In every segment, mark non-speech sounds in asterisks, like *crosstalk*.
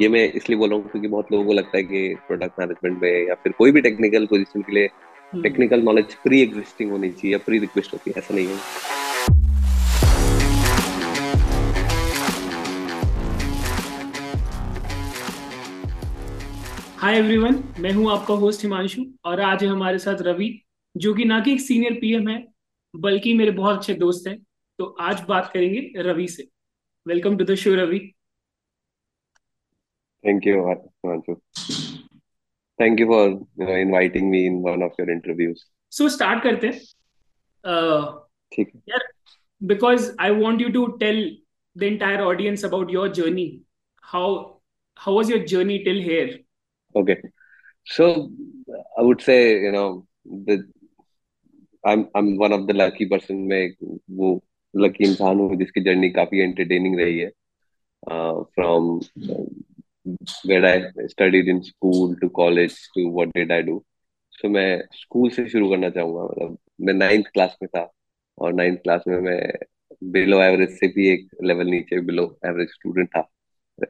ये मैं इसलिए बोल रहा हूँ क्योंकि बहुत लोगों को लगता है कि प्रोडक्ट मैनेजमेंट में या फिर कोई भी टेक्निकल पोजीशन के लिए टेक्निकल नॉलेज प्री एग्जिस्टिंग होनी चाहिए या प्री रिक्वेस्ट होती है ऐसा नहीं है। हाय एवरीवन मैं हूँ आपका होस्ट हिमांशु और आज है हमारे साथ रवि जो कि ना कि एक सीनियर पीएम है बल्कि मेरे बहुत अच्छे दोस्त हैं। तो आज बात करेंगे रवि से। Welcome to the show Ravi. Thank you Himanshu thank you for inviting me in one of your interviews so start करते हैं ठीक है यार because I want you to tell the entire audience about your journey how how was your journey till here Okay. So I would say, you know, the I'm I'm one of the lucky person में वो lucky इंसान हूँ जिसकी journey काफी entertaining रही है uh, from uh, where I studied in school to college to what did I do. So, मैं school से शुरू करना चाहूँगा मतलब मैं नाइन्थ क्लास में था और नाइन्थ क्लास में मैं बिलो एवरेज से भी एक लेवल नीचे बिलो एवरेज स्टूडेंट था।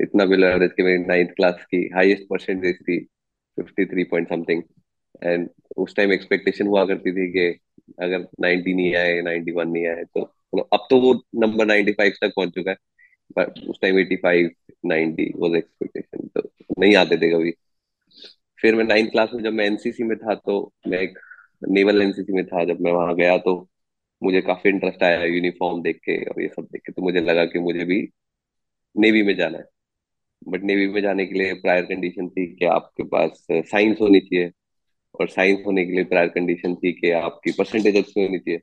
इतना बिलो एवरेज की मेरी नाइन्थ क्लास की हाईएस्ट परसेंटेज थी fifty three point something and उस टाइम एक्सपेक्टेशन हुआ करती थी कि अगर नाइनटी नहीं आए नाइनटी वन नहीं आए तो अब तो वो नंबर नाइनटी फाइव तक पहुँच चुका है। उस time eighty five ninety was expectation तो नहीं आते थे कभी। फिर मैं नाइन्थ क्लास में जब मैं एनसीसी में था तो मैं एक नेवल एनसीसी में था। जब मैं वहाँ गया तो मुझे काफ़ी इंटरेस्ट आया यूनिफॉर्म देख के और ये सब देख के। तो मुझे लगा कि मुझे भी नेवी में जाना है। बट नेवी में जाने के लिए प्रायर कंडीशन थी कि आपके पास साइंस होनी चाहिए। और साइंस होने के लिए प्रायर कंडीशन थी कि आपकी परसेंटेज अच्छी होनी चाहिए।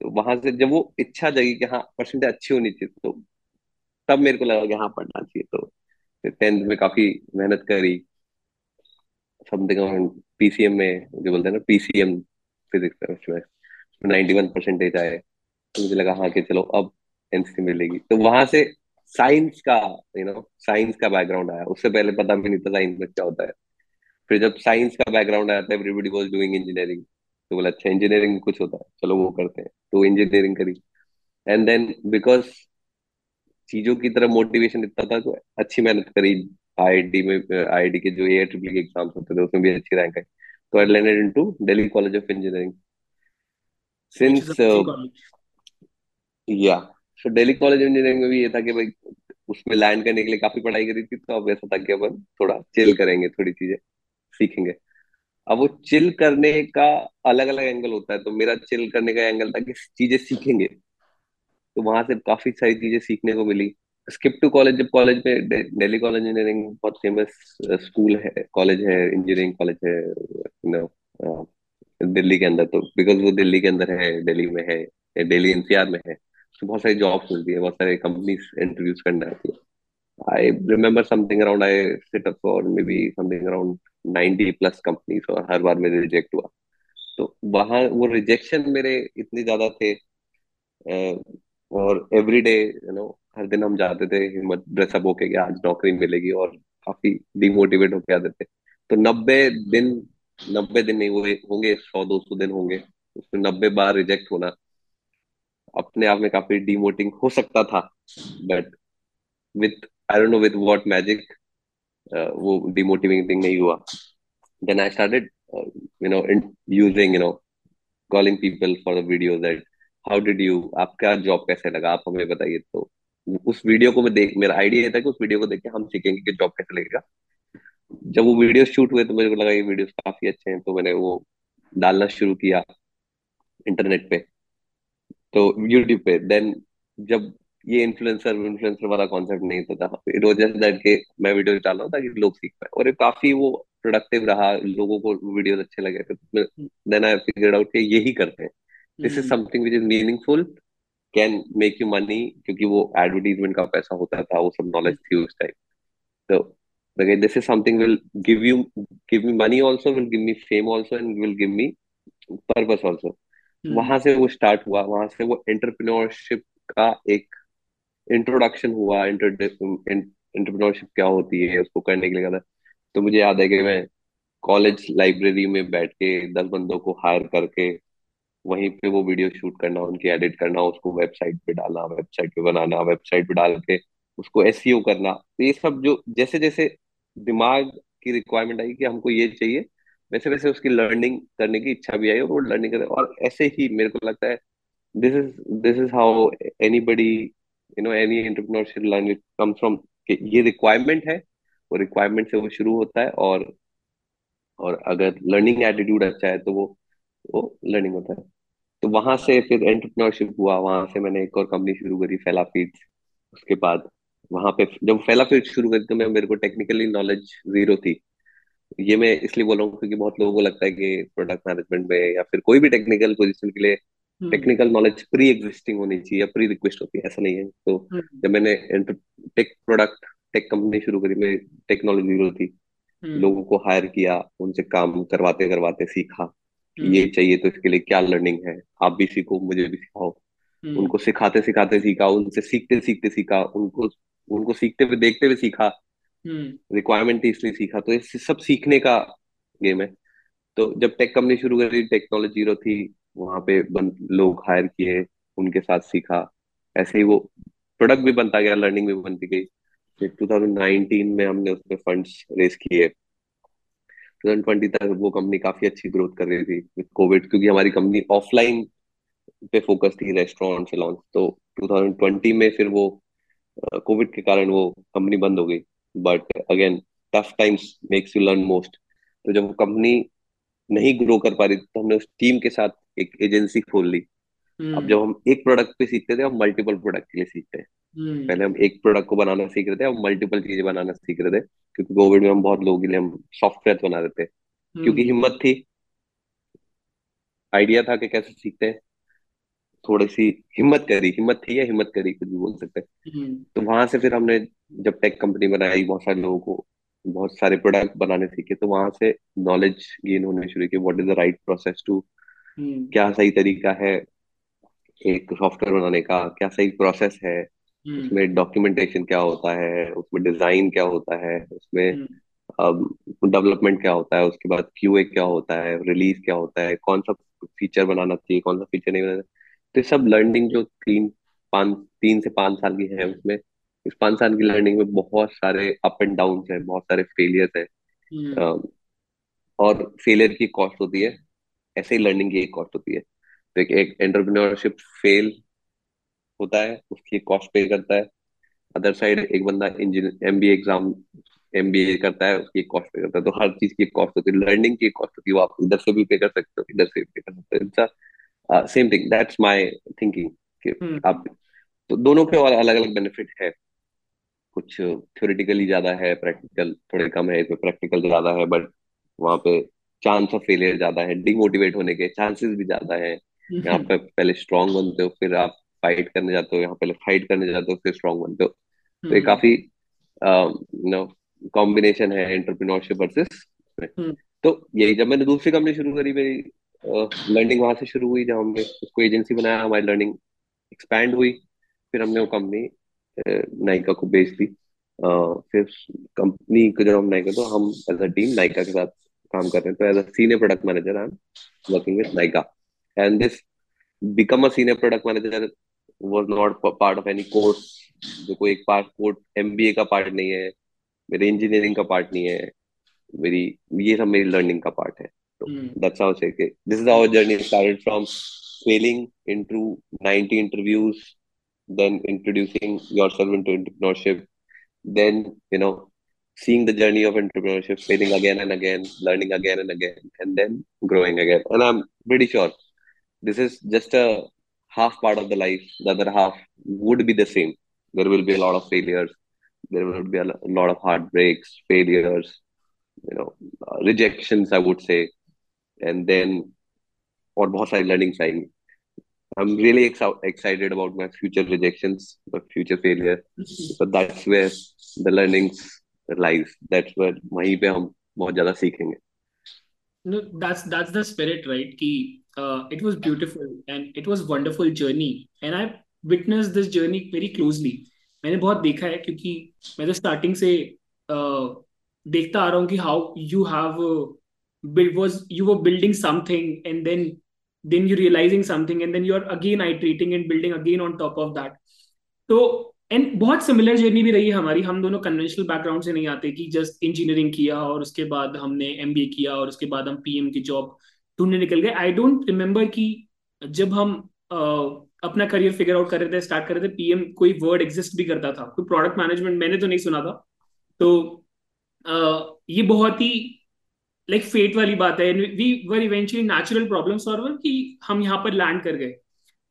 तो वहाँ से जब वो इच्छा जगी कि हाँ परसेंटेज अच्छी होनी चाहिए तो तब मेरे को लगा कि हाँ पढ़ना चाहिए। तो टेंथ में काफ़ी मेहनत करी। समथिंग पीसीएम में, जो बोलते हैं ना पीसीएम फिजिक्स में नाइन्टी वन परसेंटेज आए। तो मुझे लगा हाँ कि चलो, अब एनसी मिलेगी। तो वहाँ से साइंस का यू नो साइंस का बैकग्राउंड आया। उससे पहले पता भी नहीं था साइंस में क्या होता है। फिर जब साइंस का बैकग्राउंड आया था एवरीबडी वाज डूइंग इंजीनियरिंग तो बोला अच्छा इंजीनियरिंग कुछ होता है। चलो, वो करते हैं। तो इंजीनियरिंग करी। एंड देन बिकॉज़ चीज़ों की तरफ़ मोटिवेशन इतना था तो अच्छी मेहनत करी। आईआईटी में आईआईटी के जो ए ट्रिपल के एग्ज़ाम्स होते थे उसमें भी अच्छी रैंक आई। तो I landed into Delhi college of engineering since या तो दिल्ली कॉलेज इंजीनियरिंग में भी ये था कि भाई उसमें लैंड करने के लिए काफ़ी पढ़ाई करी थी तो अब ऐसा था कि अपन थोड़ा चिल करेंगे थोड़ी चीज़ें सीखेंगे। अब वो चिल करने का अलग अलग एंगल होता है तो मेरा चिल करने का एंगल था कि चीज़ें सीखेंगे। तो वहाँ से काफ़ी सारी चीज़ें सीखने को मिली। स्किप टू कॉलेज जब कॉलेज में दिल्ली कॉलेज इंजीनियरिंग बहुत फ़ेमस स्कूल है कॉलेज है इंजीनियरिंग कॉलेज है यू नो दिल्ली के अंदर। तो बिकॉज़ वो दिल्ली के अंदर है दिल्ली में है दिल्ली एनसीआर में है तो बहुत सारी जॉब्स मिलती है, बहुत सारे कंपनीज़ इंट्रोड्यूस करने आती है। Remember something around I set up for maybe something around 90 plus companies और हर बार मेरे रिजेक्ट हुआ। तो वहाँ, वो रिजेक्शन मेरे इतने ज़्यादा थे और एवरी डे यू नो हर दिन हम जाते थे, हिम्मत ड्रेसअप होके कि आज नौकरी मिलेगी और काफ़ी डिमोटिवेट होके आते थे। तो नब्बे दिन नब्बे दिन नहीं हुए होंगे, सौ, दो सौ दिन होंगे। उसमें नब्बे बार रिजेक्ट होना अपने आप में काफ़ी डिमोटिंग हो सकता था। But with I don't know with what magic वो डिमोटिवेटिंग नहीं हुआ। Then I started you know using you know calling people for video that how did you आपका जॉब कैसे लगा? आप हमें बताइए तो। उस वीडियो को मैं देख, मेरा आइडिया था कि उस वीडियो को देख के हम सीखेंगे कि जॉब कैसे लगेगा। जब वो वीडियो शूट हुए तो मेरे को लगा ये वीडियोस काफ़ी अच्छे हैं तो मैंने वो डालना शुरू किया इंटरनेट पे। तो यूट्यूब पे। देन जब ये इन्फ्लुएंसर इन्फ्लुएंसर वाला कॉन्सेप्ट नहीं था इट जस्ट दैट के मैं वीडियो डाल रहा हूँ ताकि लोग सीख पाए। और काफ़ी वो प्रोडक्टिव रहा, लोगों को वीडियोस अच्छे लगे थे। देन आई फिगर्ड आउट कि यही करते हैं। This is something which is meaningful can make you money क्योंकि वो एडवर्टीजमेंट का पैसा होता था वो सब नॉलेज थी उस टाइम तो again this is something will give you give me money also will give me fame also and will give me purpose also. हम्म। वहाँ से वो स्टार्ट हुआ वहाँ से वो एंटरप्रेन्योरशिप का एक इंट्रोडक्शन हुआ एंटरप्रेन्योरशिप क्या होती है उसको करने के लिए तो मुझे याद है कि मैं कॉलेज लाइब्रेरी में बैठ के दस बंदों को हायर करके वहीं पे वो वीडियो शूट करना, उनकी एडिट करना, उसको वेबसाइट पे डालना, वेबसाइट पे बनाना, वेबसाइट पे डाल के उसको एसईओ करना। तो ये सब जो जैसे जैसे दिमाग की रिक्वायरमेंट आई कि हमको ये चाहिए वैसे वैसे उसकी लर्निंग करने की इच्छा भी आई और वो लर्निंग करे, और ऐसे ही मेरे को लगता है this is this is how anybody you know any entrepreneurship learn come from ये रिक्वायरमेंट है, वो रिक्वायरमेंट से वो शुरू होता है और और अगर लर्निंग एटीट्यूड अच्छा है तो वो वो लर्निंग होता है। तो वहाँ से फिर एंटरप्रेन्योरशिप हुआ वहाँ से मैंने एक और कंपनी शुरू करी फैला फीड्स उसके बाद वहाँ पे जब फैला फीड्स शुरू करी तो मैं मेरे को टेक्निकली नॉलेज ज़ीरो थी। ये मैं इसलिए बोल रहा हूँ क्योंकि बहुत लोगों को लगता है कि प्रोडक्ट मैनेजमेंट में या फिर कोई भी टेक्निकल पोजीशन के लिए टेक्निकल नॉलेज प्री एग्जिस्टिंग होनी चाहिए या प्री रिक्वेस्ट होती है ऐसा नहीं है। तो हम्म। जब मैंने टेक प्रोडक्ट टेक कंपनी शुरू करी मैं टेक्नोलॉजी ज़ीरो थी। हम्म। लोगों को हायर किया उनसे काम करवाते करवाते सीखा। ये चाहिए तो इसके लिए क्या लर्निंग है? आप भी सीखो मुझे भी सिखाओ। हम्म। उनको सिखाते सिखाते सीखा उनसे सीखते सीखते सीखा उनको उनको सीखते हुए देखते हुए सीखा। हम्म। रिक्वायरमेंट थी इसलिए सीखा। तो ये सब सीखने का गेम है। तो जब टेक कंपनी शुरू करी टेक्नोलॉजी ज़ीरो थी वहाँ पे बन, लोग हायर किए उनके साथ सीखा। ऐसे ही वो प्रोडक्ट भी बनता गया लर्निंग भी बनती गई। फिर 2019 में हमने उसमें फंड्स रेस किए। 2020 तक वो कंपनी काफ़ी अच्छी ग्रोथ कर रही थी कोविड क्योंकि हमारी कंपनी ऑफलाइन पे फोकस थी रेस्टोरेंट से लॉन्च तो 2020 में फिर वो कोविड के कारण वो कंपनी बंद हो गई। But again tough times makes you learn most तो जब वो कंपनी नहीं ग्रो कर पा रही तो हमने उस टीम के साथ एक एजेंसी खोल ली। hmm. अब जब हम एक प्रोडक्ट पे सीखते थे हम मल्टीपल प्रोडक्ट के लिए सीखते हैं। हम्म। पहले हम एक प्रोडक्ट को बनाना सीख रहे थे अब मल्टीपल चीज़ें बनाना सीख रहे थे। क्योंकि कोविड में हम बहुत लोगों के लिए हम सॉफ्टवेयर बना रहे थे। क्योंकि हम्म हिम्मत थी। आइडिया था कि कैसे सीखते हैं। थोड़ी सी हिम्मत करी। हिम्मत थी या हिम्मत करी कुछ भी बोल सकते हैं। हम्म। तो वहाँ से फिर हमने जब टेक कंपनी बनाई बहुत सारे लोगों को बहुत सारे प्रोडक्ट बनाने सीखे तो वहाँ से नॉलेज गेन होने शुरू की। What is the right process to क्या सही तरीका है एक सॉफ्टवेयर बनाने का? क्या सही प्रोसेस है? उसमें डॉक्यूमेंटेशन क्या होता है उसमें डिज़ाइन क्या होता है उसमें हम्म। डेवलपमेंट क्या होता है उसके बाद क्यूए क्या होता है रिलीज़ क्या होता है कौन सा फीचर बनाना चाहिए कौन सा फीचर नहीं बनाना। तो सब लर्निंग जो तीन पाँच तीन से पाँच साल की है उसमें इस पाँच साल की लर्निंग में बहुत सारे अप एंड डाउन है बहुत सारे फेलियर्स है। हम्म। और फेलियर की कॉस्ट होती है ऐसे ही लर्निंग की एक कॉस्ट होती है। तो एक एंटरप्रेन्योरशिप फेल होता है उसकी कॉस्ट पे करता है। अदर साइड एक बंदा इंजीनियर एमबीए एग्ज़ाम एमबीए करता है उसकी कॉस्ट पे करता है। तो हर चीज़ की कॉस्ट होती है लर्निंग की कॉस्ट होती है वो आप इधर से भी पे कर सकते हो इधर से भी पे कर सकते हो। Same thing that's my thinking कि हम्म आप तो दोनों के और अलग अलग बेनिफिट है। कुछ थ्योरेटिकली ज़्यादा है प्रैक्टिकल थोड़े कम है इसमें प्रैक्टिकल ज़्यादा है बट वहाँ पे चांस ऑफ़ फेलियर ज़्यादा है डिमोटिवेट होने के चांसेस भी ज़्यादा है। यहाँ हम्म पे पहले स्ट्रांग बनते हो फिर आप फाइट करने जाते हो यहाँ पहले फाइट करने जाते हो फिर स्ट्रांग बनते हो। तो ये हम्म। काफ़ी नो कॉम्बिनेशन है एंटरप्रेन्योरशिप वर्सेस हम्म। तो यही जब मैंने दूसरी कंपनी शुरू करी मेरी लर्निंग वहाँ से शुरू हुई जब हमने उसको एजेंसी बनाया हमारी लर्निंग एक्सपैंड हुई। फिर हमने वो कंपनी नायका को बेच दी। फिर कंपनी को जब हम नायका तो हम एज अ टीम नायका के साथ काम कर रहे हैं। तो as a senior product manager I am working with Nykaa and this become a senior product manager was not part of any course जो कोई एक पार्ट कोर्ट एम का पार्ट नहीं है मेरे इंजीनियरिंग का पार्ट नहीं है मेरी ये सब मेरी लर्निंग का पार्ट है। तो that's so this is our journey started from failing in to ninety interviews then introducing yourself into entrepreneurship then you know seeing the journey of entrepreneurship failing again and again learning again and again and then growing again. And i'm pretty sure this is just a half part of the life. The other half would be the same. There will be a lot of failures. There will be a lo- a lot of heartbreaks, failures, you know, uh, rejections. I would say and then और बहुत सारी learnings आएँगी I'm really ex- excited about my future rejections, my future failure. But that's where the learnings lies. That's where वहीं पे हम बहुत ज़्यादा सीखेंगे. no that's that's the spirit right ki uh, it was beautiful and it was wonderful journey and i witnessed this journey very closely मैंने बहुत देखा है क्योंकि मैं तो स्टार्टिंग से uh, देखता आ रहा हूँ कि how you have build was you were building something and then then you're realizing something and then you're again iterating and building again on top of that तो एंड बहुत सिमिलर जर्नी भी रही है हमारी हम दोनों कन्वेंशनल बैकग्राउंड से नहीं आते कि जस्ट इंजीनियरिंग किया और उसके बाद हमने एमबीए किया और उसके बाद हम पीएम की जॉब ढूँढने निकल गए। आई डोंट रिमेम्बर कि जब हम uh, अपना करियर फिगर आउट कर रहे थे स्टार्ट कर रहे थे पीएम कोई वर्ड एग्जिस्ट भी करता था। कोई प्रोडक्ट मैनेजमेंट मैंने तो नहीं सुना था। तो uh, ये बहुत ही लाइक like फेट वाली बात है। We were eventually natural problem solver कि हम यहाँ पर लैंड कर गए।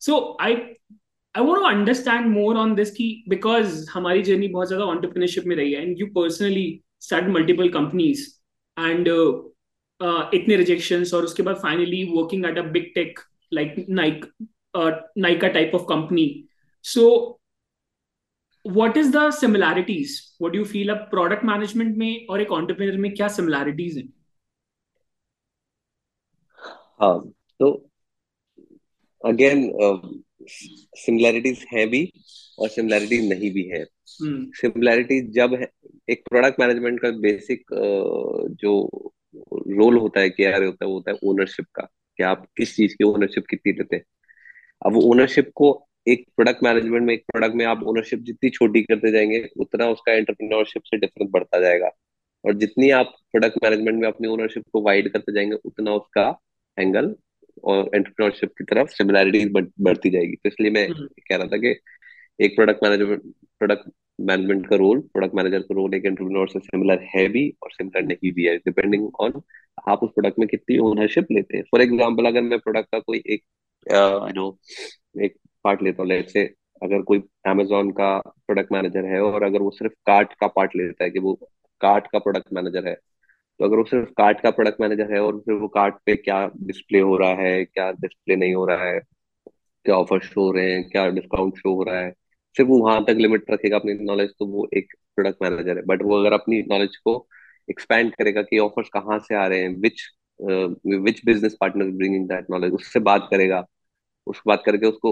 So I I want to understand more on this की बिकॉज़ हमारी जर्नी बहुत ज़्यादा ऑन्टरप्रिनरशिप में रही है। And you personally start multiple companies and इतने रिजेक्शन और उसके बाद finally working at a big tech like Nike Nykaa type of company so what is similarities? What do you feel अब product management में और एक entrepreneur में क्या similarities हैं? हाँ तो अगेन सिमिलैरिटीज है भी और सिमिलैरिटी नहीं भी है। Similarity hmm. जब है एक प्रोडक्ट मैनेजमेंट का बेसिक जो रोल होता है क्या होता है वो होता है ओनरशिप का कि आप किस चीज़ की ओनरशिप कितनी लेते हैं। अब वो ओनरशिप को एक प्रोडक्ट मैनेजमेंट में एक प्रोडक्ट में आप ओनरशिप जितनी छोटी करते जाएँगे उतना उसका एंटरप्रेन्योरशिप से डिफरेंस बढ़ता जाएगा। और जितनी आप प्रोडक्ट मैनेजमेंट में अपनी ओनरशिप को वाइड करते जाएँगे उतना उसका एंगल और एंटरप्रेन्योरशिप की तरफ़ सिमिलैरिटीज बढ़ती जाएगी। तो इसलिए मैं हम्म। कह रहा था कि एक प्रोडक्ट मैनेजमेंट प्रोडक्ट मैनेजमेंट का रोल प्रोडक्ट मैनेजर का रोल एक एंटरप्रेन्योर से सिमिलर है भी और सिमिलर नहीं भी है डिपेंडिंग ऑन आप उस प्रोडक्ट में कितनी ओनरशिप लेते हैं। फॉर एग्ज़ाम्पल अगर मैं प्रोडक्ट का कोई एक नो एक पार्ट लेता हूँ लेट से अगर कोई अमेजोन का प्रोडक्ट मैनेजर है और अगर वो सिर्फ़ कार्ट का पार्ट लेता है कि वो कार्ट का प्रोडक्ट मैनेजर है तो अगर वो सिर्फ़ कार्ट का प्रोडक्ट मैनेजर है और फिर वो कार्ट पे क्या डिस्प्ले हो रहा है, क्या डिस्प्ले नहीं हो रहा है, क्या ऑफ़र शो हो रहे हैं, क्या डिस्काउंट शो हो रहा है सिर्फ़ वहाँ तक लिमिट रखेगा अपनी नॉलेज तो वो एक प्रोडक्ट मैनेजर है। बट वो अगर अपनी नॉलेज को एक्सपैंड करेगा कि ऑफर्स कहाँ से आ रहे हैं which which business partner bringing that knowledge उससे बात करेगा। उससे बात करके उसको,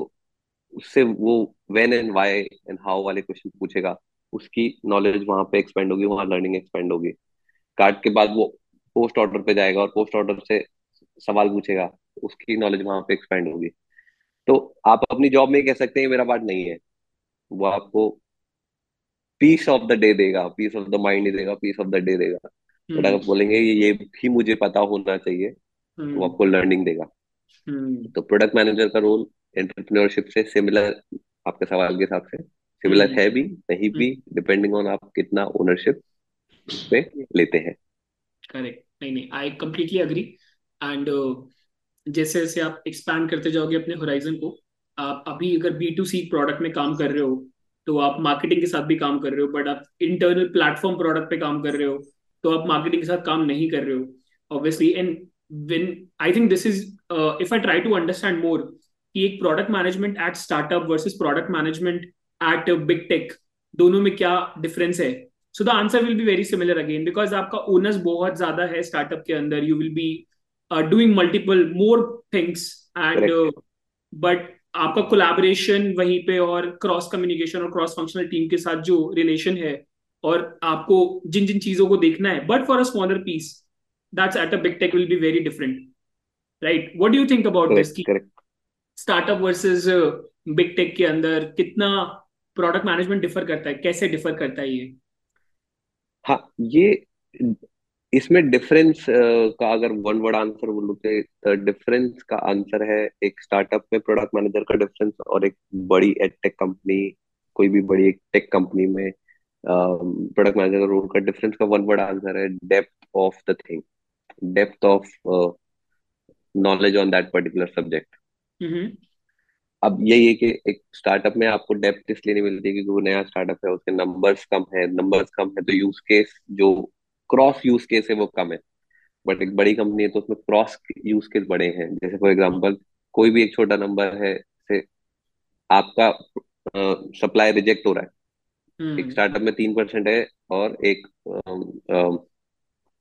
उससे वो when and why and how वाले क्वेश्चन पूछेगा। उसकी नॉलेज वहाँ पे एक्सपेंड होगी, वहाँ लर्निंग एक्सपेंड होगी। कार्ड के बाद वो पोस्ट ऑर्डर पे जाएगा और पोस्ट ऑर्डर से सवाल पूछेगा, उसकी नॉलेज वहाँ पे एक्सपेंड होगी। तो आप अपनी जॉब में कह सकते हैं मेरा पार्ट नहीं है। वो आपको पीस ऑफ़ द डे देगा पीस ऑफ़ द माइंड ही देगा पीस ऑफ़ द डे देगा। बट अगर बोलेंगे ये भी मुझे पता होना चाहिए तो आपको लर्निंग देगा। हम्म। तो प्रोडक्ट मैनेजर का रोल एंटरप्रेन्योरशिप से सिमिलर आपके सवाल के हिसाब से सिमिलर हम्म। है भी नहीं भी डिपेंडिंग ऑन आप कितना ओनरशिप पे लेते हैं। करेक्ट नहीं नहीं आई कंप्लीटली अग्री एंड जैसे जैसे आप एक्सपैंड करते जाओगे अपने होराइजन को आप अभी अगर बी टू सी प्रोडक्ट में काम कर रहे हो तो आप मार्केटिंग के साथ भी काम कर रहे हो बट आप इंटरनल प्लेटफॉर्म प्रोडक्ट पे काम कर रहे हो तो आप मार्केटिंग के साथ काम नहीं कर रहे हो obviously and when I think this is uh, if I try to understand more कि एक product management at startup versus product management at big tech दोनों में क्या डिफरेंस है? So the answer will be very similar again because आपका owners बहुत ज़्यादा है स्टार्टअप के अंदर. You will be doing multiple more things and but आपका कोलैबोरेशन वहीं पे और क्रॉस कम्युनिकेशन और क्रॉस फंक्शनल टीम के साथ जो रिलेशन है और आपको जिन जिन चीज़ों को देखना है but for a smaller piece that's at a big tech will be very different right what do you think about this की स्टार्टअप वर्सेस बिग टेक के अंदर कितना प्रोडक्ट मैनेजमेंट डिफर करता है? कैसे डिफर करता है ये? हाँ ये इसमें डिफरेंस का अगर वन वर्ड आंसर बोलूँ तो डिफरेंस का आंसर है एक स्टार्टअप में प्रोडक्ट मैनेजर का डिफरेंस और एक बड़ी टेक कंपनी कोई भी बड़ी एक टेक कंपनी में प्रोडक्ट मैनेजर का रोल का डिफरेंस का वन वर्ड आंसर है depth of the thing depth of knowledge on that particular subject अब यही है कि एक स्टार्टअप में आपको डेप्थ इसलिए नहीं मिलती क्योंकि वो नया स्टार्टअप है उसके नंबर्स कम है नंबर्स कम है तो यूज़ केस जो क्रॉस यूज़ केस है वो कम है। बट एक बड़ी कंपनी है तो उसमें क्रॉस यूज़ केस बड़े हैं। जैसे फॉर एग्ज़ाम्पल कोई भी एक छोटा नंबर है से आपका सप्लाई रिजेक्ट हो रहा है। एक स्टार्टअप हम्म। में तीन परसेंट है और एक आ, आ,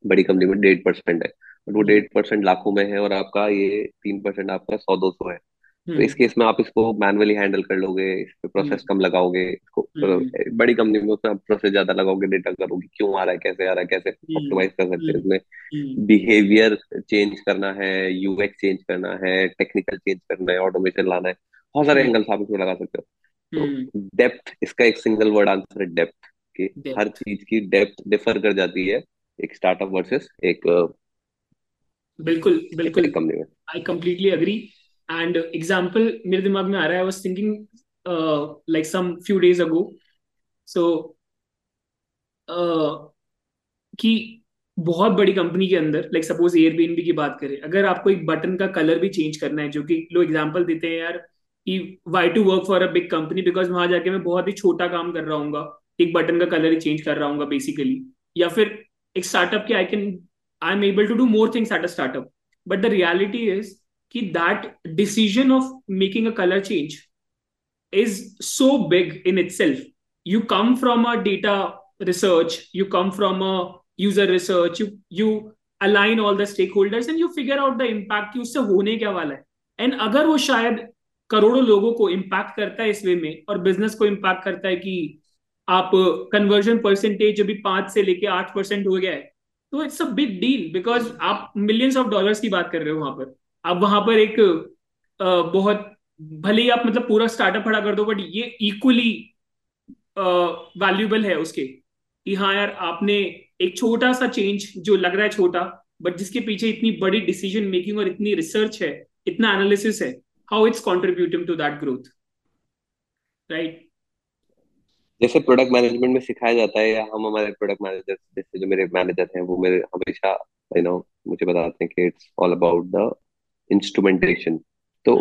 बड़ी कंपनी में डेढ़ परसेंट है। बट वो डेढ़ परसेंट लाखों में है और आपका ये तीन परसेंट आपका सौ दो सौ है। तो इस केस में आप इसको मैनुअली हैंडल कर लोगे इस पे प्रोसेस हम्म। कम लगाओगे इसको हम्म। बड़ी कंपनी में उसमें प्रोसेस ज़्यादा लगाओगे डेटा करोगे क्यों आ रहा है कैसे आ रहा है कैसे ऑप्टिमाइज कर सकते हैं इसमें? बिहेवियर चेंज करना है यूएक्स चेंज करना है टेक्निकल चेंज करना है ऑटोमेशन लाना है बहुत सारे एंगल्स आप इसमें लगा सकते हो। तो डेप्थ इसका एक सिंगल वर्ड आंसर है डेप्थ कि हर चीज़ की डेप्थ डिफर कर जाती है एक स्टार्टअप वर्सेस एक बिल्कुल बिल्कुल। कंपनी में। I completely agree and example मेरे दिमाग में आ रहा है was thinking like some few days ago so कि बहुत बड़ी कंपनी के अंदर लाइक सपोज़ एयरबीएनबी की बात करें, अगर आपको एक बटन का कलर भी चेंज करना है, जो कि लोग एग्ज़ाम्पल देते हैं, यार why to work for a big company because वहाँ जाके मैं बहुत ही छोटा काम कर रहा हूँ एक बटन का कलर ही चेंज कर रहा हूँ बेसिकली या फिर एक स्टार्टअप के I can I am able to do more things at a startup but the reality is कि that decision of making a colour change is so big in itself. You come from a data research, you come from a user research, you you align all the stakeholders and you figure out the impact कि उससे होने क्या वाला है and अगर वो शायद करोड़ों लोगों को इम्पैक्ट करता है इस वे में और बिज़नेस को इम्पैक्ट करता है कि आप कन्वर्जन परसेंटेज अभी पाँच से लेके आठ परसेंट हो गया है तो it's a big deal because आप मिलियंस ऑफ़ डॉलर्स की बात कर रहे हो वहाँ पर आप वहाँ पर एक बहुत भले ही आप मतलब पूरा स्टार्टअप खड़ा कर दो बट ये इक्वली वैल्यूबल है उसके। कि हाँ यार, आपने एक छोटा सा चेंज जो लग रहा है छोटा बट जिसके पीछे इतनी बड़ी डिसीज़न मेकिंग और इतनी रिसर्च है, इतना एनालिसिस है how it's contributing to that growth right जैसे प्रोडक्ट मैनेजमेंट में सिखाया जाता है या हम हमारे प्रोडक्ट मैनेजर जैसे जो मेरे मैनेजर हैं, वो मेरे हमेशा यू नो मुझे बताते हैं कि it's all about the instrumentation तो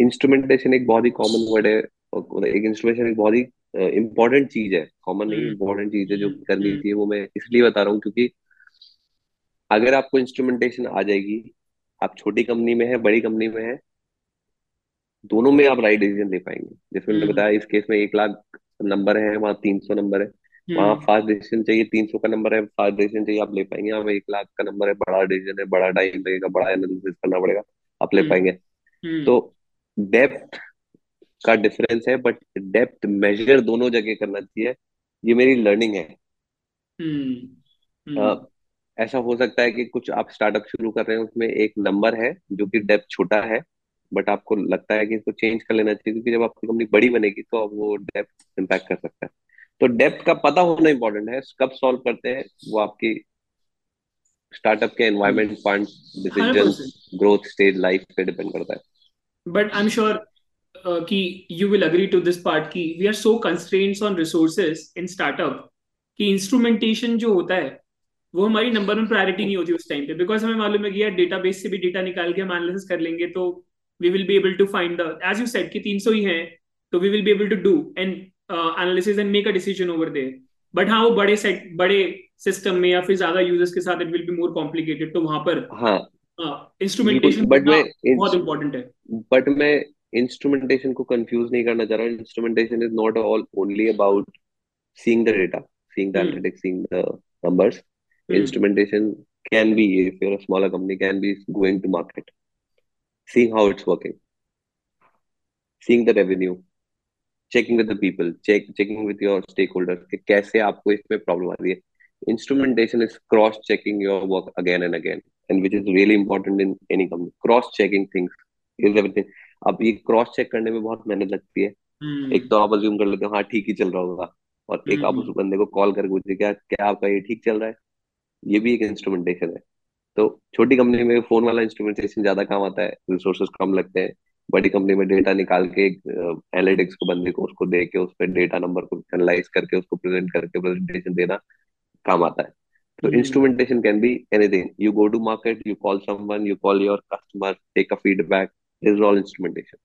इंस्ट्रूमेंटेशन एक बहुत ही कॉमन वर्ड है और एक इंस्ट्रूमेंटेशन एक बहुत ही इम्पोर्टेंट चीज़ है। कॉमन नहीं इम्पोर्टेंट चीज़ है जो करनी चाहिए वो मैं इसलिए बता रहा हूँ क्योंकि अगर आपको इंस्ट्रूमेंटेशन आ जाएगी आप छोटी कंपनी में है बड़ी कंपनी में है दोनों में आप राइट डिसीज़न ले पाएँगे। जैसे मैंने बताया इस केस में एक लाख नंबर है वहाँ तीन सौ नंबर है। वहाँ फास्ट डिसीज़न चाहिए तीन सौ का नंबर है फास्ट डिसीज़न चाहिए आप ले पाएँगे। यहाँ एक लाख का नंबर है बड़ा डिसीज़न है बड़ा टाइम लगेगा बड़ा एनालिसिस करना पड़ेगा आप ले पाएँगे। तो डेप्थ का डिफरेंस है बट डेप्थ मेजर दोनों जगह करना चाहिए। ये मेरी लर्निंग है। uh, ऐसा हो सकता है कि कुछ आप स्टार्टअप शुरू कर रहे हैं उसमें एक नंबर है जो कि डेप्थ छोटा है बट आपको लगता है कि इसको चेंज कर लेना चाहिए क्योंकि जब आपकी कंपनी बड़ी बनेगी तो आप वो डेप्थ इम्पैक्ट कर सकता है। तो डेप्थ का पता होना इंपॉर्टेंट है। कब सॉल्व करते हैं वो आपकी स्टार्टअप के environment fund decision growth stage life पे डिपेंड करता है। बट आई एम श्योर कि you will agree to this part की we are so constraints on resources in startup कि इंस्ट्रूमेंटेशन जो होता है वो हमारी नंबर वन प्रायोरिटी नहीं होती उस टाइम पे। बिकॉज़ हमें मालूम है कि यार डेटाबेस से भी डेटा निकाल के हम एनालिसिस कर लेंगे तो we will be able to find the as you said कि 300 ही है तो we will be able to do and analysis and make a decision over there but हाँ वो बड़े सेट बड़े सिस्टम में या फिर ज़्यादा यूज़र्स के साथ it will be more complicated तो वहाँ पर हाँ। इंस्ट्रूमेंटेशन बट मैं बहुत इंपॉर्टेंट है। बट मैं इंस्ट्रूमेंटेशन को कंफ्यूज नहीं करना चाह रहा हूँ। Instrumentation is not all only about seeing the data seeing the analytics seeing the numbers instrumentation can be if you're a smaller company can be going to market. Seeing how it's working. Seeing the revenue. Checking with the people check checking with your stakeholder कैसे आपको इसमें problem आ रही है। Instrumentation is cross checking your work again and again and which is really important in any company cross checking things is everything अब ये cross check करने में बहुत मेहनत लगती है। hmm. एक तो आप अज्यूम कर लेते हो हाँ ठीक ही चल रहा होगा और hmm. एक आप उस हम्म। बंदे को कॉल करके पूछे क्या क्या आपका ये ठीक चल रहा है? ये भी एक इंस्ट्रूमेंटेशन है। तो छोटी कंपनी में फ़ोन वाला इंस्ट्रूमेंटेशन ज़्यादा काम आता है रिसोर्सेस कम लगते हैं। बड़ी कंपनी में डेटा निकाल के एनालिटिक्स को बंदे को उसको दे के उस पर डेटा नंबर को एनालाइज करके उसको प्रेजेंट करके प्रेजेंटेशन देना काम आता है। तो instrumentation can be anything you go to market you call someone you call your customer take a feedback is all instrumentation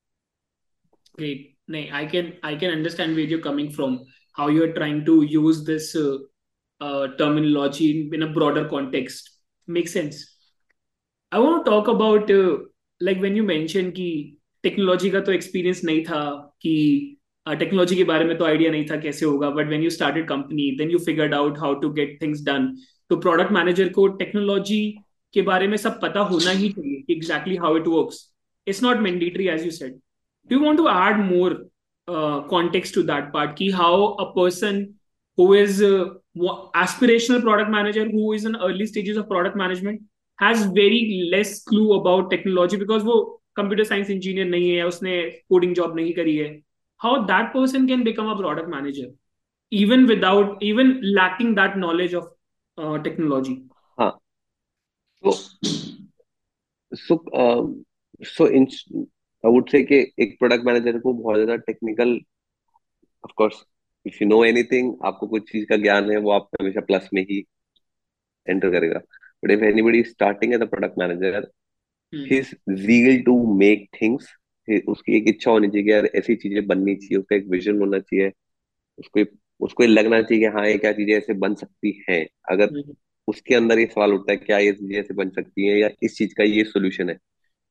great नहीं I can I can understand where you coming from how you are trying to use this terminology in a broader context make sense I want to talk about like when you mention की technology का तो experience नहीं था कि technology uh, के बारे में तो आइडिया नहीं था कैसे होगा but when you started company then you figured out how to get things done तो प्रोडक्ट मैनेजर को टेक्नोलॉजी के बारे में सब पता होना ही चाहिए कि exactly how it works it's not mandatory as you said do want to add more context to that part कि how a person is uh, aspirational product manager who is in early stages of product management has very less clue about technology because वो computer science engineer नहीं है उसने coding job नहीं करी है how that person can become a product manager even without even lacking that knowledge of technology एक product manager को बहुत ज़्यादा technical of if you know anything आपको कुछ चीज़ का ज्ञान है, वो आप हमेशा प्लस में ही एंटर करेगा। बट इफ़ एनीबडी स्टार्टिंग है a product manager his zeal to make things उसकी एक इच्छा होनी चाहिए यार ऐसी चीज़ें बननी चाहिए उसका एक विजन होना चाहिए उसको उसको ये लगना चाहिए कि हाँ ये क्या चीज़ें ऐसे बन सकती हैं। अगर हम्म। उसके अंदर ये सवाल उठता है क्या ये चीज़ें ऐसे बन सकती हैं या इस चीज़ का ये सोल्यूशन है।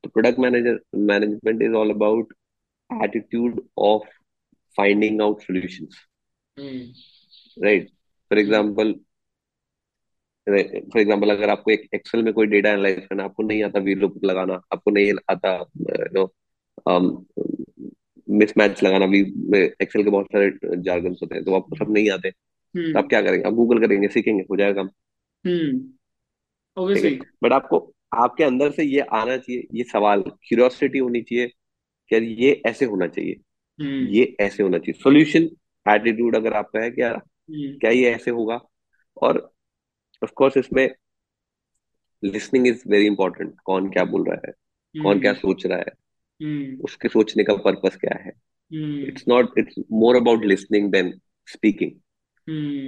तो product manager management is all about attitude of finding out solution right for example for example अगर आपको एक एक्सेल में कोई डेटा एनालाइज करना आपको नहीं आता वीलुप लगाना आपको नहीं आता नो मिसमैच लगाना भी एक्सेल के बहुत सारे जार्गन होते हैं तो आपको सब नहीं आते। तो आप हम्म। क्या करेंगे? आप गूगल करेंगे सीखेंगे हो जाएगा काम। हम्म। बट आपको आपके अंदर से ये आना चाहिए ये सवाल क्यूरियोसिटी होनी चाहिए कि ये ऐसे होना चाहिए। हम्म। ये ऐसे होना चाहिए। सोल्यूशन एटीट्यूड अगर आपका है क्या हम्म। क्या ये ऐसे होगा? और ऑफ़ कोर्स इसमें लिसनिंग इज़ वेरी इंपॉर्टेंट कौन क्या बोल रहा है? कौन क्या सोच रहा है? उसके सोचने का पर्पस क्या है? It's not it's more about listening than speaking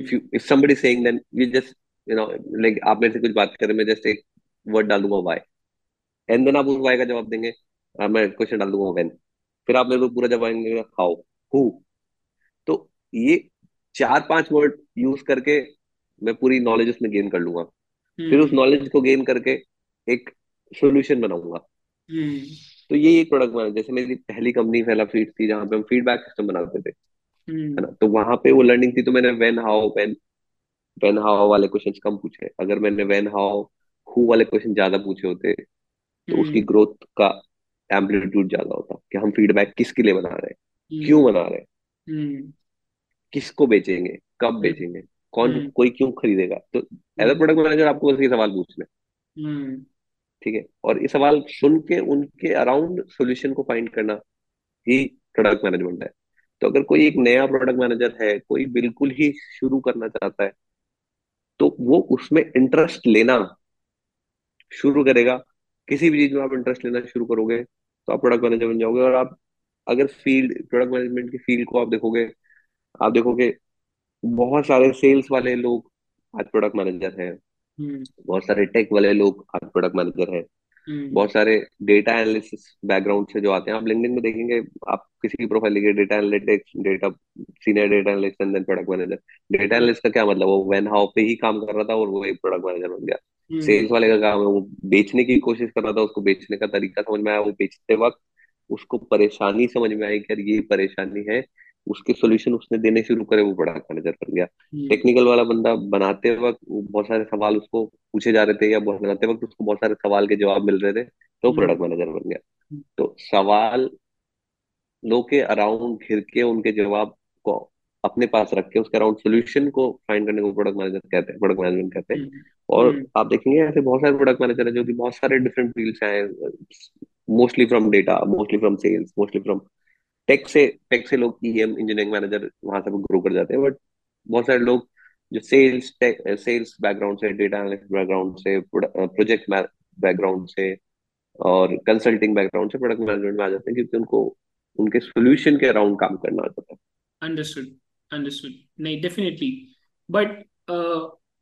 if you if somebody is saying then you just you know like आप मेरे से कुछ बात करें मैं जस्ट एक वर्ड डाल दूँगा वाई एंड देन आप उस वाई का जवाब देंगे आ, मैं क्वेश्चन डाल दूँगा वेन फिर आप मेरे को पूरा जवाब देंगे हाउ हु तो ये चार पाँच वर्ड यूज़ करके मैं पूरी नॉलेज उसमें गेन कर लूँगा। फिर उस नॉलेज. को गेन करके एक सोल्यूशन बनाऊँगा। hmm. तो ये एक प्रोडक्ट बना जैसे मेरी पहली कंपनी पहला फ़ीड थी जहाँ पे हम फीडबैक सिस्टम बनाते थे। hmm. है ना? तो वहाँ पे वो लर्निंग थी तो मैंने when how when when how वाले क्वेश्चन कम पूछे। अगर मैंने वेन हाउ हु वाले क्वेश्चन ज़्यादा पूछे होते तो उसकी ग्रोथ का एम्पलीट्यूड ज़्यादा होता कि हम फीडबैक किसके लिए बना रहे हैं? क्यों बना रहे हैं? किसको बेचेंगे? कब बेचेंगे? कौन कोई क्यों खरीदेगा? तो एज अ प्रोडक्ट मैनेजर आपको बस ये सवाल पूछना ठीक है? और ये सवाल सुन के उनके अराउंड सोल्यूशन को फाइंड करना ही प्रोडक्ट मैनेजमेंट है। तो अगर कोई एक नया प्रोडक्ट मैनेजर है कोई बिल्कुल ही शुरू करना चाहता है तो वो उसमें इंटरेस्ट लेना शुरू करेगा। किसी भी चीज़ में आप इंटरेस्ट लेना शुरू करोगे तो आप प्रोडक्ट मैनेजर बन जाओगे। और आप अगर फ़ील्ड प्रोडक्ट मैनेजमेंट की फ़ील्ड को आप देखोगे आप देखोगे बहुत सारे सेल्स वाले लोग आज प्रोडक्ट मैनेजर हैं हम्म। बहुत सारे टेक वाले लोग आज प्रोडक्ट मैनेजर हैं हम्म। बहुत सारे डेटा एनालिसिस बैकग्राउंड से जो आते हैं आप लिंक्डइन में देखेंगे आप किसी की प्रोफ़ाइल लिखिए data analytics data senior data analyst and then product manager data analyst का क्या मतलब वो वेन हाउ पे ही काम कर रहा था और वो एक प्रोडक्ट मैनेजर बन गया सेल्स हम्म। वाले का काम है वो बेचने की कोशिश कर रहा था उसको बेचने का तरीका समझ में आया वो बेचते वक्त उसको परेशानी समझ में आई कि ये परेशानी है उसके सोल्यूशन उसने देने शुरू करे वो बड़ा मैनेजर बन गया टेक्निकल हम्म। वाला बंदा बनाते वक्त बहुत सारे सवाल उसको पूछे जा रहे थे या बनाते वक्त उसको बहुत सारे सवाल के जवाब मिल रहे थे तो प्रोडक्ट हम्म। मैनेजर बन गया तो सवाल लोग के अराउंड घिर के उनके जवाब को अपने पास रख के उसके अराउंड सोल्यूशन को फाइंड करने को प्रोडक्ट मैनेजर कहते हैं प्रोडक्ट मैनेजमेंट कहते हैं हम्म। और आप देखेंगे ऐसे बहुत सारे प्रोडक्ट मैनेजर है जो कि बहुत सारे डिफरेंट फ़ील्ड से आए mostly from data mostly from sales mostly from tech से टेक से लोग ईएम इंजीनियरिंग मैनेजर वहाँ से ग्रो कर जाते हैं बट बहुत सारे लोग जो सेल्स सेल्स बैकग्राउंड से डेटा एनालिस्ट बैकग्राउंड से प्रोजेक्ट बैकग्राउंड से और कंसल्टिंग बैकग्राउंड से प्रोडक्ट मैनेजमेंट में आ जाते हैं क्योंकि उनको, उनके सोल्यूशन के अराउंड काम करना आता है अंडरस्टूड अंडरस्टूड नहीं डेफिनेटली बट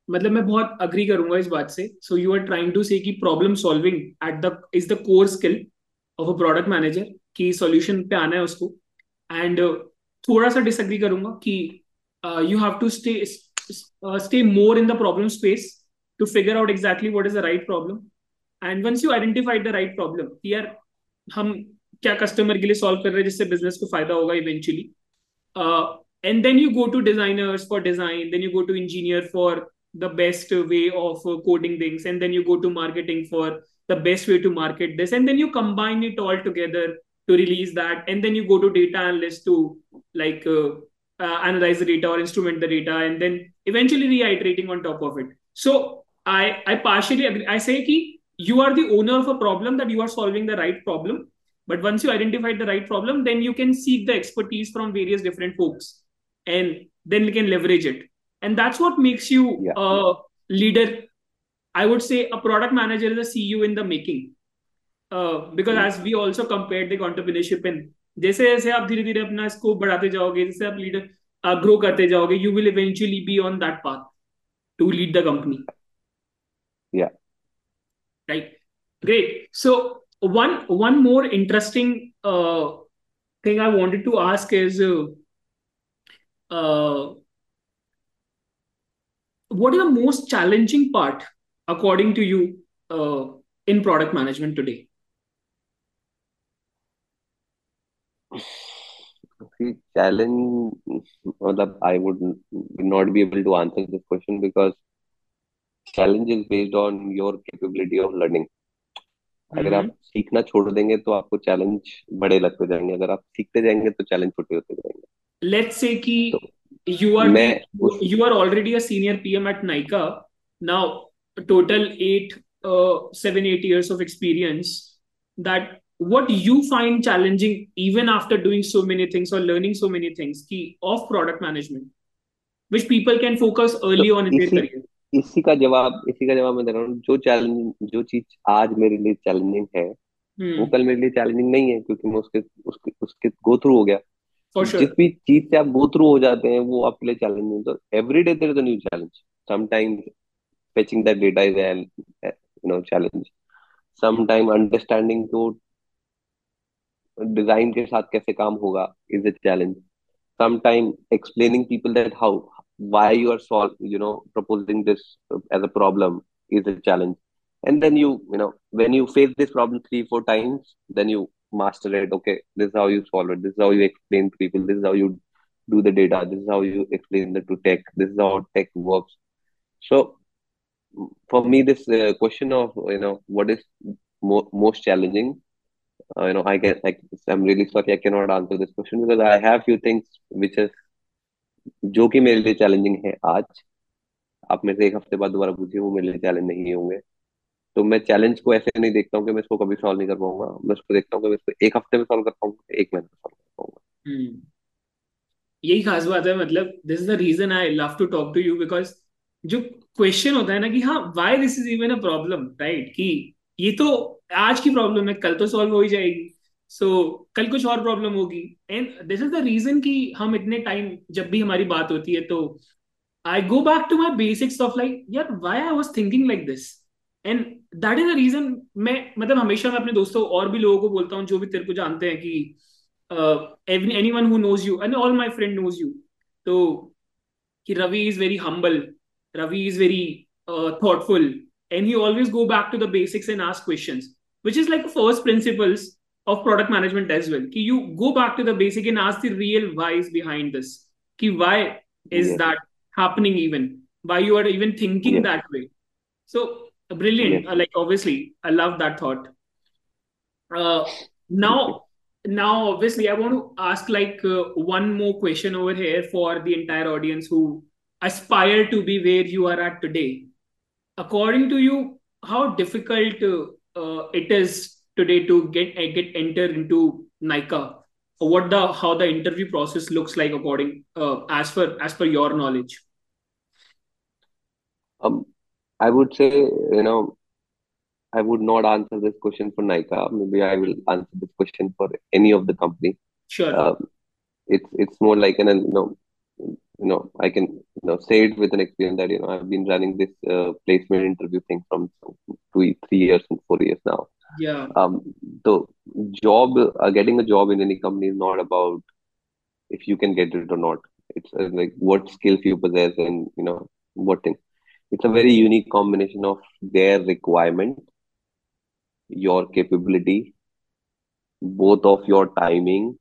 मतलब मैं बहुत अग्री करूँगा इस बात से। So you are trying to say कि problem solving at the is the core skill of a product manager कि सॉल्यूशन पे आना है उसको। एंड uh, थोड़ा सा डिसएग्री करूँगा कि you have to stay stay more in the problem space to figure out exactly what is the right problem and once you identified the right problem यार हम क्या कस्टमर के लिए सॉल्व कर रहे हैं जिससे बिज़नेस को फ़ायदा होगा eventually and then you go to designers for design then you go to engineer for the best way of uh, coding things and then you go to marketing for the best way to market this and then you combine it all together to release that. And then you go to data analyst to like uh, uh, analyze the data or instrument the data and then eventually reiterating on top of it. So i i partially agree. I say ki you are the owner of a problem that you are solving the right problem. But once you identified the right problem then you can seek the expertise from various different folks and then you can leverage it. And that's what makes you yeah. a leader. I would say a product manager is a ceo in the making uh, because as we also compared the entrepreneurship in जैसे जैसे आप धीरे धीरे अपना scope बढ़ाते जाओगे जैसे आप लीडर ग्रो करते जाओगे you will eventually be on that path to lead the company yeah right great so one one more interesting uh, thing i wanted to ask is uh, uh, what is the most challenging part according to you uh, in product management today काफ़ी challenge मतलब I would not be able to answer this question because challenge is based on your capability of learning अगर आप सीखना छोड़ देंगे तो आपको challenge बड़े लगते जाएँगे। अगर आप सीखते जाएँगे तो चैलेंज छोटे होते जाएँगे। लेट्स से कि you are you are already a senior PM at Nykaa now total 8 7 8 years of experience that what you find challenging even after doing so many things or learning so many things key of product management which people can focus early तो on in their इसी career इसी का जवाब इसी का जवाब मैं दे रहा हूँ जो चैलेंज जो चीज आज मेरे लिए चैलेंजिंग है वो hmm. कल मेरे लिए चैलेंजिंग नहीं है क्योंकि मैं उसके उसके उसके गो थ्रू हो गया for जिस sure भी चीज से आप गो थ्रू हो जाते हैं वो आपके लिए चैलेंजिंग तो every day there is a new challenge sometimes fetching that data is an you know challenge sometime understanding तो डिजाइन के साथ कैसे काम होगा is a challenge sometime explaining people that how why you are solve you know proposing this as a problem is a challenge and then you you know when you face this problem three four times then you master it okay this is how you solve it this is how you explain to people this is how you do the data this is how you explain the to tech this is how tech works so for me this uh, question of you know what is mo- most challenging uh, you know i can I, i'm really sorry i cannot answer this question because i have few things which is जो कि मेरे लिए challenging है आज। आप मेरे से एक हफ़्ते बाद दोबारा पूछिए वो मेरे लिए चैलेंज नहीं होंगे। तो मैं चैलेंज को ऐसे नहीं देखता हूँ कि मैं इसको कभी सॉल्व नहीं कर पाऊँगा। मैं उसको देखता हूँ कि मैं इसको एक हफ़्ते में सॉल्व कर पाऊँगा एक महीने में सॉल्व कर पाऊँगा। hmm. यही खास बात है मतलब this is the reason I love to talk to you because जो क्वेश्चन होता है ना कि हाँ why this is even a problem right कि ये तो आज की प्रॉब्लम है कल तो सॉल्व हो ही जाएगी। सो so, कल कुछ और प्रॉब्लम होगी। And this is the reason कि हम इतने टाइम जब भी हमारी बात होती है तो I go back to my basics of like यार why I was thinking like this and that is the reason मैं मतलब हमेशा मैं अपने दोस्तों और भी लोगों को बोलता हूँ जो भी तेरे को जानते हैं कि anyone who knows you and all my friend knows you तो कि Ravi is very humble Ravi is very thoughtful and he always go back to the basics and ask questions which is like first principles of product management as well. कि you go back to the basic and ask the real whys behind this. कि why is yes that happening even? Why you are even thinking yes that way? So brilliant. Yes Uh, like obviously i love that thought. Uh, now now obviously i want to ask like uh, one more question over here for the entire audience who aspire to be where you are at today according to you how difficult uh, it is today to get uh, get enter into nika what the how the interview process looks like according uh, as per as per your knowledge? Um i would say you know i would not answer this question for Nika. maybe i will answer this question for any of the company. Sure. Um, it's it's more like an you know you know i can you know say it with an experience that you know i've been running this uh, placement interview thing from two three years and four years now. Yeah. Um so job uh, getting a job in any company is not about if you can get it or not. It's uh, like what skills you possess and you know what thing. It's a very unique combination of their requirement your capability both of your timing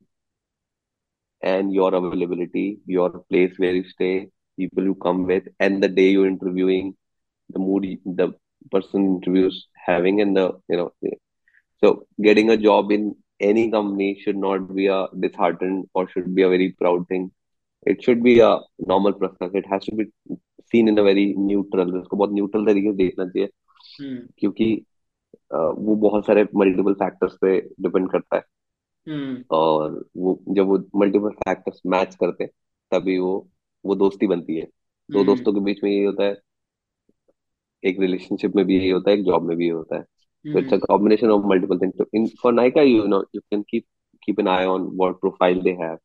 and your availability, your place where you stay, people you come with, and the day you're interviewing, the mood you- the person interviews having, and the you know. So getting a job in any company should not be a disheartened or should be a very proud thing. It should be a normal process. It has to be seen in a very neutral. उसको बहुत neutral तरीके से देखना चाहिए hmm. क्योंकि अ, वो बहुत सारे मल्टीपल फैक्टर्स पे डिपेंड करता है हम्म हम्म। और वो जब वो मल्टीपल फैक्टर्स मैच करते तभी वो वो दोस्ती बनती है। दो हम्म। दोस्तों के बीच में यही होता है। एक रिलेशनशिप में भी यही होता है एक जॉब में भी ये होता है। तो it's a combination of multiple things in for Nykaa you know you can keep keep an eye on what profile they have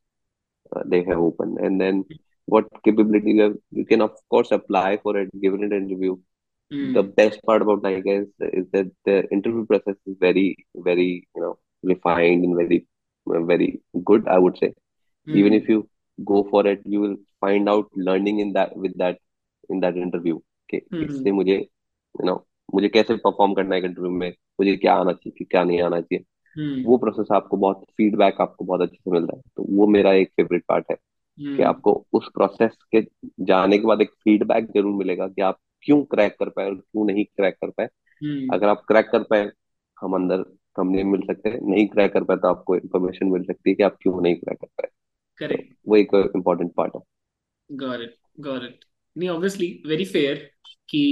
they have open and then what capability you can of course apply for it given interview the best part about Nykaa is that the interview process is very very you know refined and very very good I would say. Mm. even if you go for it you will find out learning in that with that in that interview. कि हम्म इससे मुझे you know मुझे कैसे perform करना है interview में मुझे क्या आना चाहिए क्या नहीं आना चाहिए। हम्म वो प्रोसेस आपको बहुत फीडबैक आपको बहुत अच्छे से मिलता है। तो वो मेरा एक फेवरेट पार्ट है। कि हम्म आपको उस प्रोसेस के जाने के बाद एक फीडबैक ज़रूर मिलेगा कि आप क्यों क्रैक कर पाए और क्यों नहीं क्रैक कर पाए। हम्म अगर आप क्रैक कर पाए हम अंदर कंपनी में मिल सकते हैं नहीं क्रैक कर पाए तो आपको इन्फॉर्मेशन मिल सकती है कि आप क्यों नहीं क्रैक कर पाए। करेक्ट वो एक इम्पोर्टेंट पार्ट है। Got it. Got it. नहीं obviously very fair कि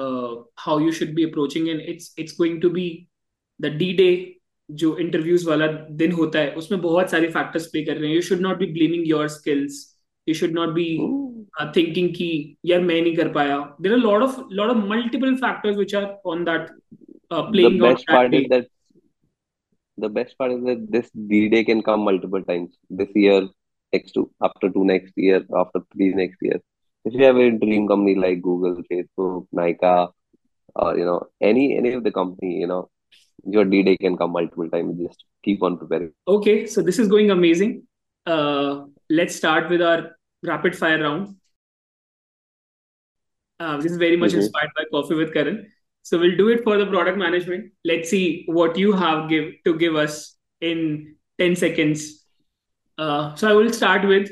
uh, how you should be approaching and it's it's going to be the D-Day जो इंटरव्यूज़ वाला दिन होता है उसमें बहुत सारे फैक्टर्स प्ले कर रहे हैं। You should not be blaming your skills you should not be thinking कि यार मैं नहीं कर पाया. There are lot of lot of multiple factors which are on that the playing day is that the best part is that this D-Day can come multiple times. This year, next two, after two next year, after three next year. If you have a dream company like Google, Facebook, Nika, or you know any any of the company, you know your D-Day can come multiple times. Just keep on preparing. Okay, so this is going amazing. Uh, let's start with our rapid fire round. Uh, this is very much hmm inspired by Coffee with Karan. So we'll do it for the product management. Let's see what you have give to give us in 10 seconds. Uh, so I will start with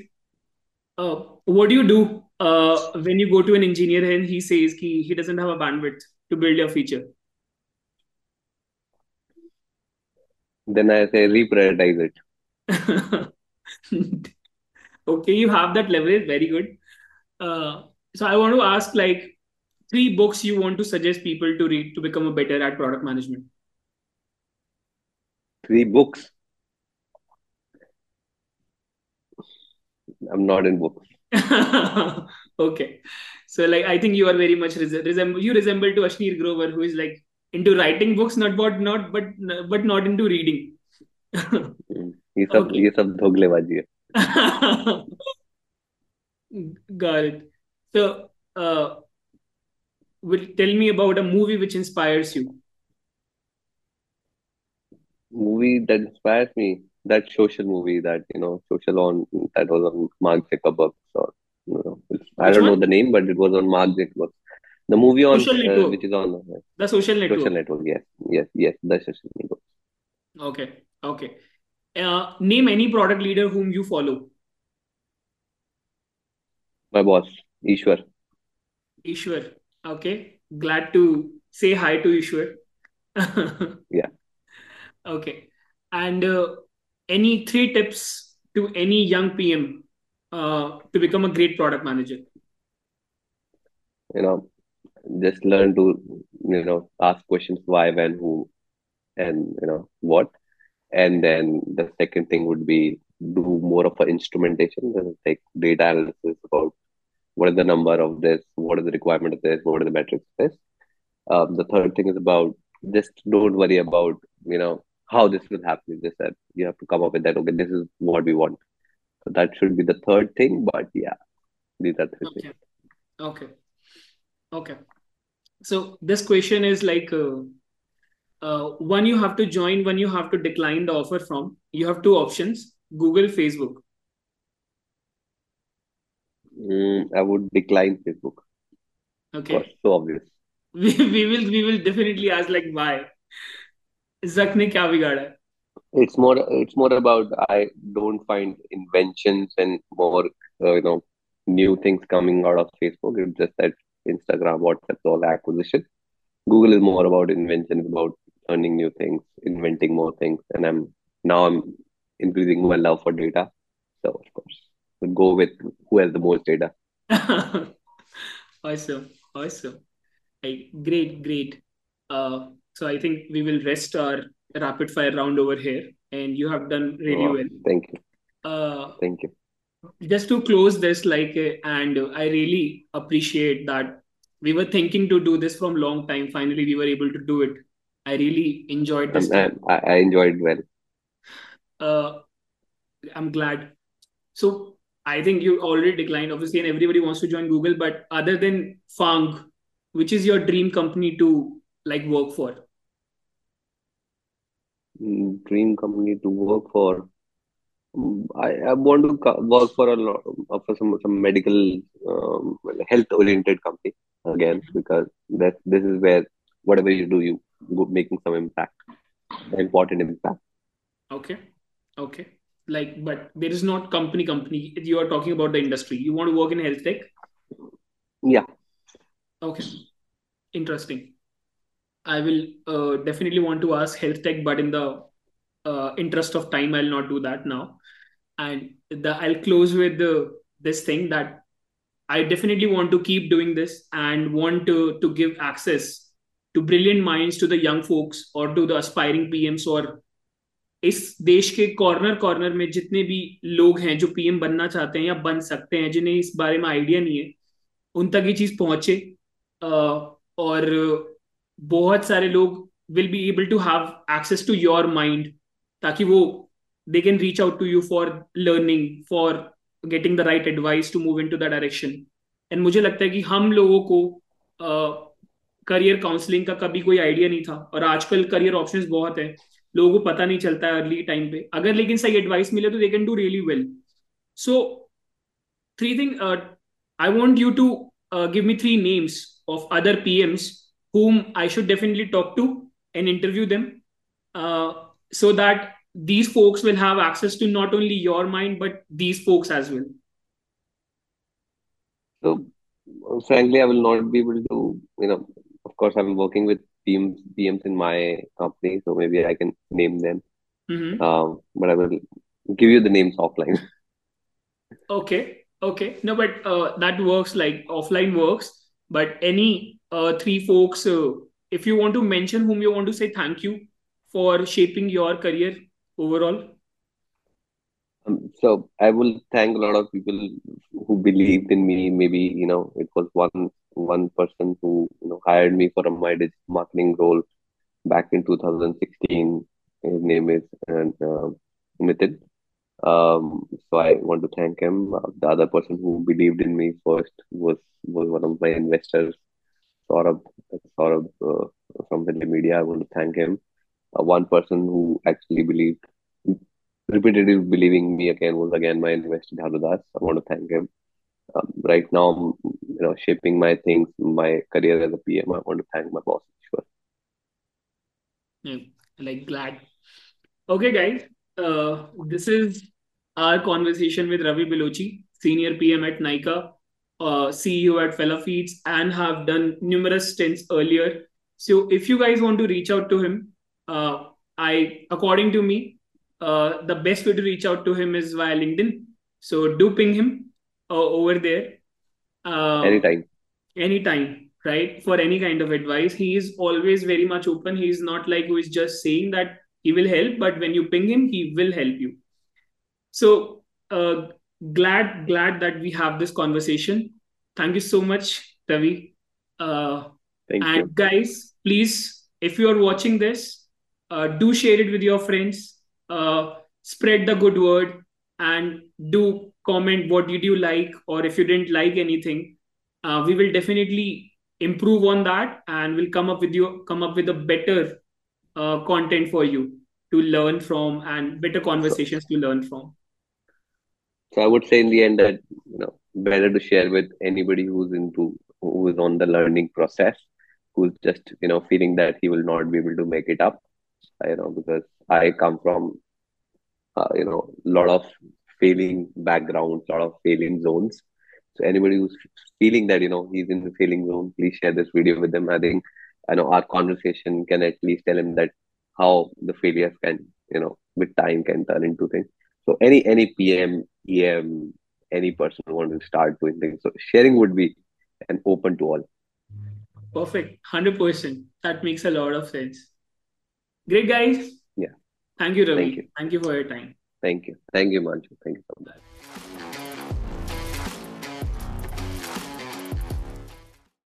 uh, what do you do uh, when you go to an engineer and he says he, he doesn't have a bandwidth to build your feature? Then I say reprioritize it. *laughs* okay, you have that leverage. Very good. Uh, so I want to ask like three books you want to suggest people to read to become a better at product management. Three books. I'm not in books. *laughs* okay, so like I think you are very much res- resemble you resemble to Ashneer Grover, who is like into writing books, not but not but but not into reading. *laughs* हम्म, ये सब okay, ये सब धोखलेबाजी है got it. So, uh, will tell me about a movie which inspires you. movie that inspires me that social movie that you know social on that was on Mark Zuckerberg or you know I Which don't know the name but it was on Mark Zuckerberg the movie on Social uh, which is on uh, The Social network. social Network. network yes yes yes the social network Okay. Okay. Uh, name any product leader whom you follow. my boss Ishwar Ishwar. Okay. Glad to say hi to Ishwar. *laughs* yeah okay. And uh, any three tips to any young PM uh, to become a great product manager? you know just learn to you know ask questions why when who and you know what and then the second thing would be do more of an instrumentation like data analysis about what is the number of this what is the requirement of this what are the metrics of this um, the third thing is about just don't worry about you know how this will happen just that you have to come up with that okay this is what we want so that should be the third thing but yeah these are three things Okay. Okay. Okay. So this question is like uh, uh, one you have to join, one you have to decline the offer from. You have two options: Google, Facebook. Mm, I would decline Facebook. Okay. So obvious. *laughs* We, we will we will definitely ask like why. Zakne? kya bigada? It's more it's more about I don't find inventions and more uh, you know new things coming out of Facebook. It's just that Instagram, WhatsApp, all acquisition. Google is more about inventions, about learning new things, inventing more things, and I'm now I'm increasing my love for data. So of course we'll go with who has the most data *laughs* awesome, awesome. Like, great, great. Uh, so I think we will rest our rapid fire round over here, and you have done really Oh, well. thank you. Uh, Thank you. just to close this, like, and I really appreciate that we were thinking to do this from long time. Finally, we were able to do it. I really enjoyed this. And I, I enjoyed well. Uh, I'm glad. So I think you already declined, obviously, and everybody wants to join Google. But other than Fang, which is your dream company to like work for? Mm, Dream company to work for. I, I want to work for a lot uh, for some some medical um, health oriented company again because that this is where whatever you do you go making some impact, important impact. Okay, okay. Like, but there is not company company. You are talking about the industry. You want to work in health tech? Yeah. Okay, interesting. I will uh, definitely want to ask health tech, but in the uh, interest of time, I'll not do that now. And the I'll close with the this thing that I definitely want to keep doing this and want to to give access to brilliant minds to the young folks or to the aspiring PMs or इस देश के corner corner में जितने भी लोग हैं जो PM बनना चाहते हैं या बन सकते हैं जिन्हें इस बारे में आइडिया नहीं है उन तक ये चीज़ पहुँचे। और बहुत सारे लोग will be able to have access to your mind ताकि वो they can reach out to you for learning for getting the right advice to move in to the direction and मुझे लगता है कि हम लोगों को करियर uh, काउंसलिंग का कभी कोई आइडिया नहीं था। और आजकल करियर ऑप्शंस बहुत है। लोगों को पता नहीं चलता है अर्ली टाइम पे। अगर लेकिन सही एडवाइस मिले तो they can do really well so three thing I want you to give me three names of other P Ms whom I should definitely talk to and interview them so that these folks will have access to not only your mind but these folks as well So frankly, I will not be able to, you know, of course I'm working with PMs, PMs in my company, so maybe I can name them. Mhm. Um, but I will give you the names offline. *laughs* Okay, okay. No, but uh, that works like offline works. But any uh, three folks, uh, if you want to mention whom you want to say thank you for shaping your career overall. So I will thank a lot of people who believed in me. Maybe you know it was one one person who you know hired me for a my digital marketing role back in 2016. His name is and uh. Um, so I want to thank him. The other person who believed in me first was was one of my investors, Saurabh. Saurabh uh, from Hindu Media. I want to thank him. Uh, one person who actually believed repeatedly believing me again was again my investor Dhanudas. I want to thank him. Um, right now, I'm, you know, shaping my things, my career as a PM. I want to thank my boss. Sure. Yeah, like glad. Okay, guys. Uh, this is our conversation with Ravi Bilochi, senior PM at Nika, uh, CEO at Fella Feeds, and have done numerous stints earlier. So, if you guys want to reach out to him, uh, I, according to me, uh, the best way to reach out to him is via LinkedIn. So, do ping him uh, over there. Uh, Anytime. anytime right for any kind of advice he is always very much open he is not like who is just saying that he will help but when you ping him he will help you so uh, glad glad that we have this conversation thank you so much ravi uh, Thank and you. guys please if you are watching this uh, do share it with your friends uh, spread the good word and do comment what did you like or if you didn't like anything uh, we will definitely improve on that and we'll come up with you come up with a better uh, content for you to learn from and better conversations to learn from So I would say in the end that you know better to share with anybody who's into who is on the learning process, who's just you know feeling that he will not be able to make it up. You know because I come from uh, you know a lot of failing backgrounds, a lot of failing zones. So anybody who's feeling that you know he's in the failing zone, please share this video with them. I think I know our conversation can at least tell him that how the failures can you know with time can turn into things. So any any PM, EM, any person who wants to start doing things, so sharing would be an open to all. perfect 100% that makes a lot of sense great guys Thank you, Ravi. Thank you, Thank you for your time. Thank you. Thank you, Manju. Thank you so much.